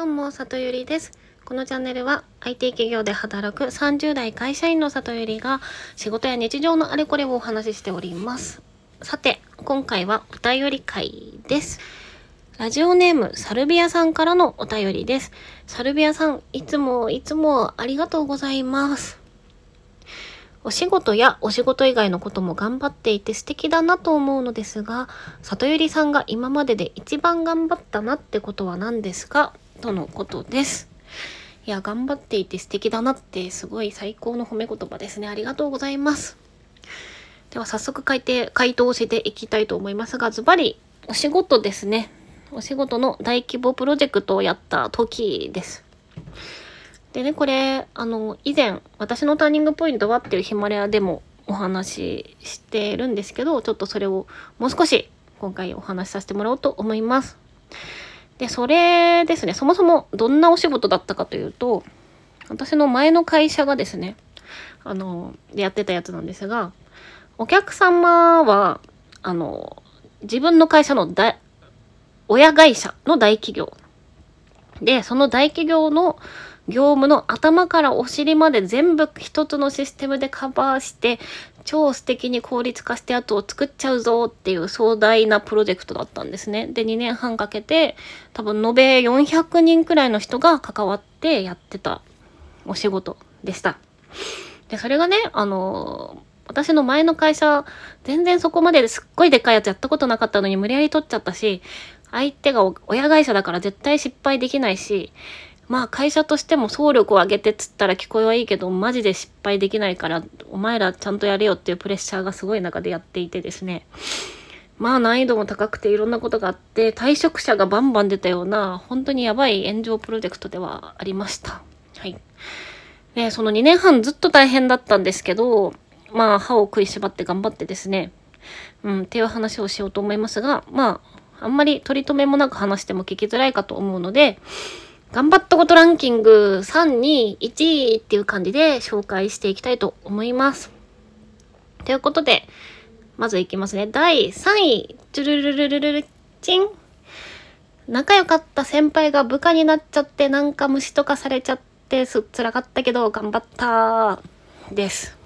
どうも、里ゆりです。このチャンネルは IT 企業で働く30代会社員の里ゆりが仕事や日常のあれこれをお話ししております。さて、今回はお便り会です。ラジオネームサルビアさんからのお便りです。サルビアさん、いつもいつもありがとうございます。お仕事やお仕事以外のことも頑張っていて素敵だなと思うのですが、里ゆりさんが今までで一番頑張ったなってことは何ですか？とのことです。いや、頑張っていて素敵だなってすごい最高の褒め言葉ですね。ありがとうございます。では早速回答回答をしていきたいと思いますが、ズバリお仕事ですね。お仕事の大規模プロジェクトをやった時です。でね、これ、あの、以前、私のターニングポイントはっていうヒマラヤでもお話ししてるんですけど、ちょっとそれをもう少し今回お話しさせてもらおうと思います。で、それですね、そもそもどんなお仕事だったかというと、私の前の会社がですね、あの、でやってたやつなんですが、お客様は、あの、自分の会社の大、親会社の大企業。で、その大企業の業務の頭からお尻まで全部一つのシステムでカバーして、超素敵に効率化して後を作っちゃうぞっていう壮大なプロジェクトだったんですね。で、2年半かけて、多分延べ400人くらいの人が関わってやってたお仕事でした。で、それがね、あの私の前の会社、全然そこまですっごいでっかいやつやったことなかったのに無理やり取っちゃったし、相手が親会社だから絶対失敗できないし、まあ会社としても総力を上げてっつったら聞こえはいいけど、マジで失敗できないから、お前らちゃんとやれよっていうプレッシャーがすごい中でやっていてですね。まあ難易度も高くていろんなことがあって、退職者がバンバン出たような、本当にやばい炎上プロジェクトではありました。はい。で、その2年半ずっと大変だったんですけど、まあ歯を食いしばって頑張ってですね、うん、っていう話をしようと思いますが、まあ、あんまり取り留めもなく話しても聞きづらいかと思うので、頑張ったことランキング3、2、1っていう感じで紹介していきたいと思います。ということで、まずいきますね。第3位、チュルルルルルルチン。仲良かった先輩が部下になっちゃってなんか虫とかされちゃってす辛かったけど頑張ったです。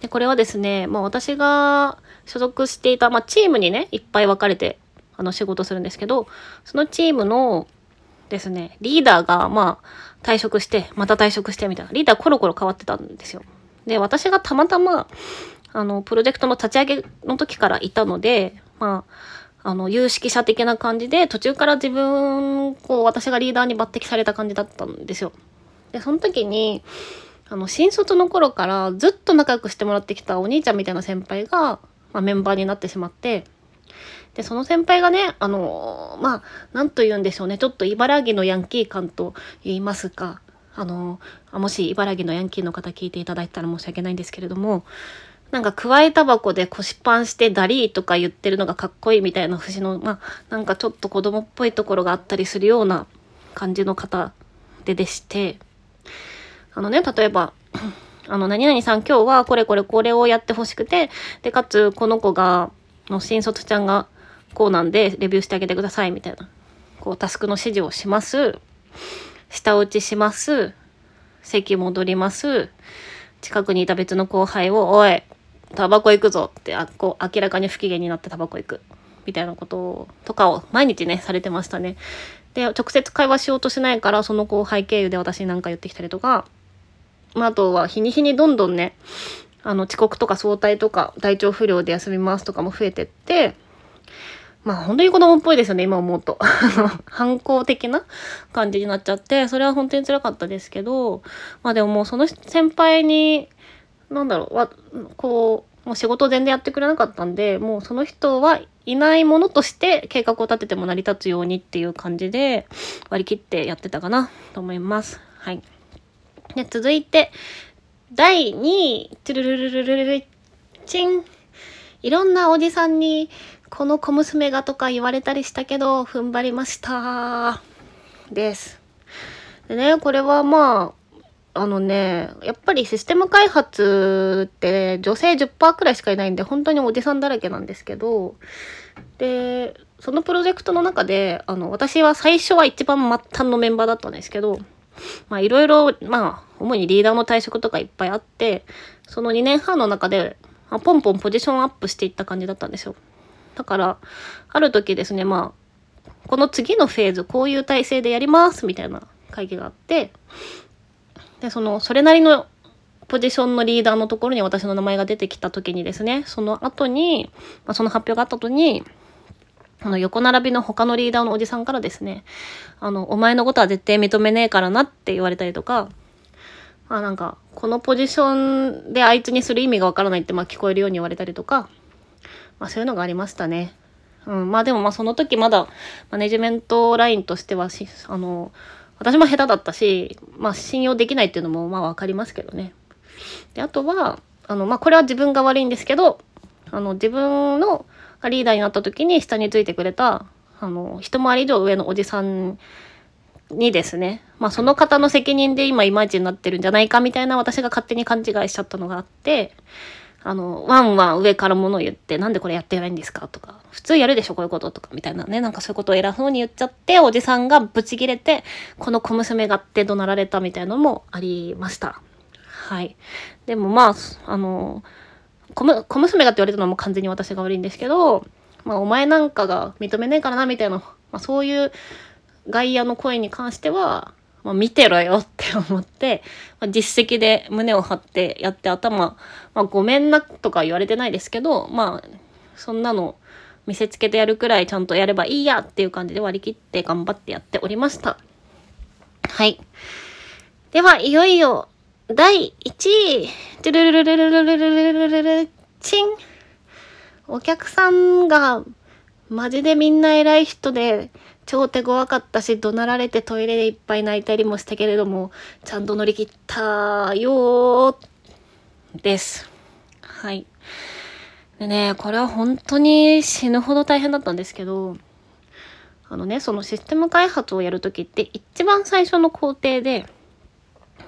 で、これはですね、まあ私が所属していた、まあチームにね、いっぱい分かれてあの仕事するんですけど、そのチームのですね、リーダーが、まあ、退職して、また退職してみたいな。リーダーコロコロ変わってたんですよ。で、私がたまたま、あの、プロジェクトの立ち上げの時からいたので、まあ、あの、有識者的な感じで、途中から自分、こう、私がリーダーに抜擢された感じだったんですよ。で、その時に、あの、新卒の頃からずっと仲良くしてもらってきたお兄ちゃんみたいな先輩が、まあ、メンバーになってしまって、で、その先輩がね、あのまあ、なんと言うんでしょうね。ちょっと茨城のヤンキー感と言いますか。あのあもし茨城のヤンキーの方聞いていただいたら申し訳ないんですけれども、なんか、くわえタバコで腰パンしてダリーとか言ってるのがかっこいいみたいな節の、まあ、なんかちょっと子供っぽいところがあったりするような感じの方ででして、あのね、例えば、あの、何々さん今日はこれこれこれをやってほしくて、で、かつ、この子が、の新卒ちゃんが、こうなんで、レビューしてあげてください、みたいな。こう、タスクの指示をします。下打ちします。席戻ります。近くにいた別の後輩を、おい、タバコ行くぞって、あ、こう、明らかに不機嫌になってタバコ行く。みたいなこととかを毎日ね、されてましたね。で、直接会話しようとしないから、その後輩経由で私に何か言ってきたりとか、まあ、あとは日に日にどんどんね、あの、遅刻とか早退とか、体調不良で休みますとかも増えてって、まあ本当に子供っぽいですよね、今思うと。反抗的な感じになっちゃって、それは本当に辛かったですけど、まあでももうその先輩に、なんだろう、こう、もう仕事全然やってくれなかったんで、もうその人はいないものとして計画を立てても成り立つようにっていう感じで割り切ってやってたかなと思います。はい。で、続いて、第2位、トゥルルルルルルルチン。いろんなおじさんに、この小娘がとか言われたりしたけど、踏ん張りました。です。でね、これはまあ、あのね、やっぱりシステム開発って女性10%くらいしかいないんで、本当におじさんだらけなんですけど、で、そのプロジェクトの中で、あの、私は最初は一番末端のメンバーだったんですけど、まあいろいろ、まあ、主にリーダーの退職とかいっぱいあって、その2年半の中で、まあ、ポンポンポジションアップしていった感じだったんですよ。だから、ある時ですね、まあ、この次のフェーズ、こういう体制でやりますみたいな会議があって、で、その、それなりのポジションのリーダーのところに私の名前が出てきた時にですね、その後に、まあ、その発表があった後に、あの、横並びの他のリーダーのおじさんからですね、あの、お前のことは絶対認めねえからなって言われたりとか、あなんか、このポジションであいつにする意味がわからないってまあ聞こえるように言われたりとか、まあそういうのがありましたね。うん、まあでもまあその時まだマネジメントラインとしては、あの、私も下手だったし、まあ信用できないっていうのもまあわかりますけどね。で、あとは、あの、まあこれは自分が悪いんですけど、あの、自分のがリーダーになった時に下についてくれた、あの、一回り以上上のおじさんにですね、まあその方の責任で今いまいちになってるんじゃないかみたいな私が勝手に勘違いしちゃったのがあって、あの、ワンワン上から物を言って、なんでこれやってないんですかとか、普通やるでしょこういうこととか、みたいなね、なんかそういうことを偉そうに言っちゃって、おじさんがブチ切れて、この小娘がって怒鳴られたみたいなのもありました。はい。でもまあ、あの、小娘がって言われたのも完全に私が悪いんですけど、まあ、お前なんかが認めねえからな、みたいな、まあ、そういう外野の声に関しては、まあ、見てろよって思って、まあ、実績で胸を張ってやって頭、まあ、ごめんなとか言われてないですけど、まあ、そんなの見せつけてやるくらいちゃんとやればいいやっていう感じで割り切って頑張ってやっておりました。はい。では、いよいよ、第1位、トゥルルルルルルルルルルチンお客さんがマジでみんな偉い人で超手強かったし怒鳴られてトイレでいっぱい泣いたりもしたけれどもちゃんと乗り切ったよです。はい。でね、これは本当に死ぬほど大変だったんですけど、あのね、そのシステム開発をやるときって一番最初の工程で、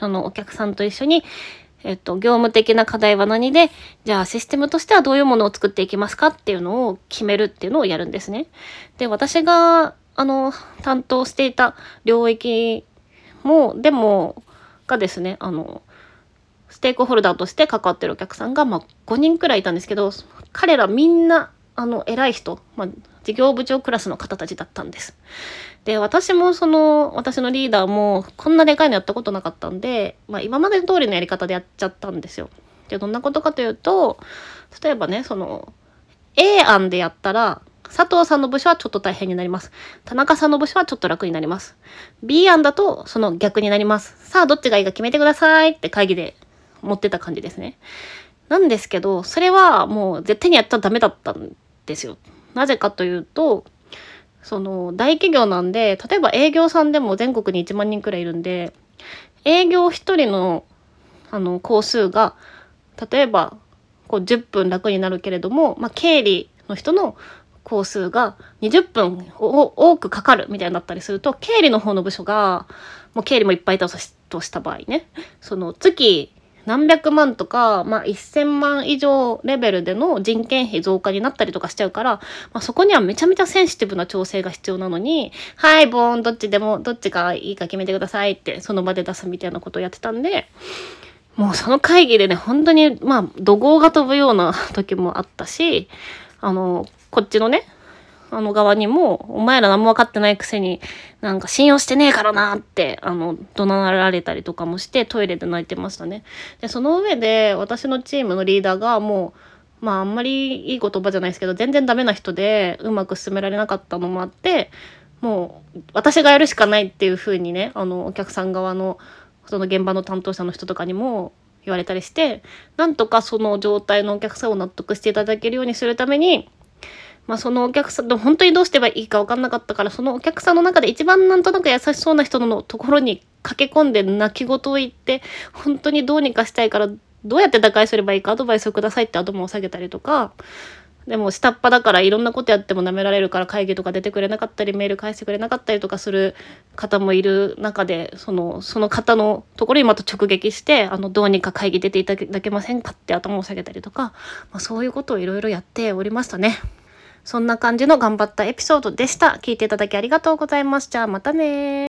あの、お客さんと一緒にえっと、業務的な課題は何で、じゃあシステムとしてはどういうものを作っていきますかっていうのを決めるっていうのをやるんですね。で、私が、あの、担当していた領域も、でも、がですね、あの、ステークホルダーとして関わってるお客さんが、まあ、5人くらいいたんですけど、彼らみんな、あの、偉い人、まあ、事業部長クラスの方たちだったんです。で、私もその、私のリーダーも、こんなでかいのやったことなかったんで、まあ今まで通りのやり方でやっちゃったんですよ。で、どんなことかというと、例えばね、その、A 案でやったら、佐藤さんの部署はちょっと大変になります。田中さんの部署はちょっと楽になります。B 案だとその逆になります。さあ、どっちがいいか決めてくださいって会議で持ってた感じですね。なんですけど、それはもう絶対にやったらダメだったんですよ。なぜかというと、その大企業なんで例えば営業さんでも全国に1万人くらいいるんで営業1人のあの工数が例えばこう10分楽になるけれども、まあ、経理の人の工数が20分を多くかかるみたいになったりすると経理の方の部署がもう経理もいっぱいいたとした場合ねその月何百万とか、まあ、1000万以上レベルでの人件費増加になったりとかしちゃうから、まあ、そこにはめちゃめちゃセンシティブな調整が必要なのに、はい、ボーン、どっちでも、どっちがいいか決めてくださいって、その場で出すみたいなことをやってたんで、もうその会議でね、本当に、まあ、怒号が飛ぶような時もあったし、あの、こっちのね、あの側にも、お前ら何も分かってないくせに、なんか信用してねえからなって、あの、怒鳴られたりとかもして、トイレで泣いてましたね。で、その上で、私のチームのリーダーがもう、まああんまりいい言葉じゃないですけど、全然ダメな人で、うまく進められなかったのもあって、もう、私がやるしかないっていう風にね、あの、お客さん側の、その現場の担当者の人とかにも言われたりして、なんとかその状態のお客さんを納得していただけるようにするために、まあ、そのお客さん、本当にどうしてばいいか分かんなかったから、そのお客さんの中で一番なんとなく優しそうな人のところに駆け込んで泣き言を言って、本当にどうにかしたいから、どうやって打開すればいいかアドバイスをくださいって頭を下げたりとか、でも下っ端だからいろんなことやっても舐められるから会議とか出てくれなかったりメール返してくれなかったりとかする方もいる中でそのその方のところにまた直撃してあのどうにか会議出ていただけませんかって頭を下げたりとか、まあ、そういうことをいろいろやっておりましたね。そんな感じの頑張ったエピソードでした。聞いていただきありがとうございます。じゃあまたね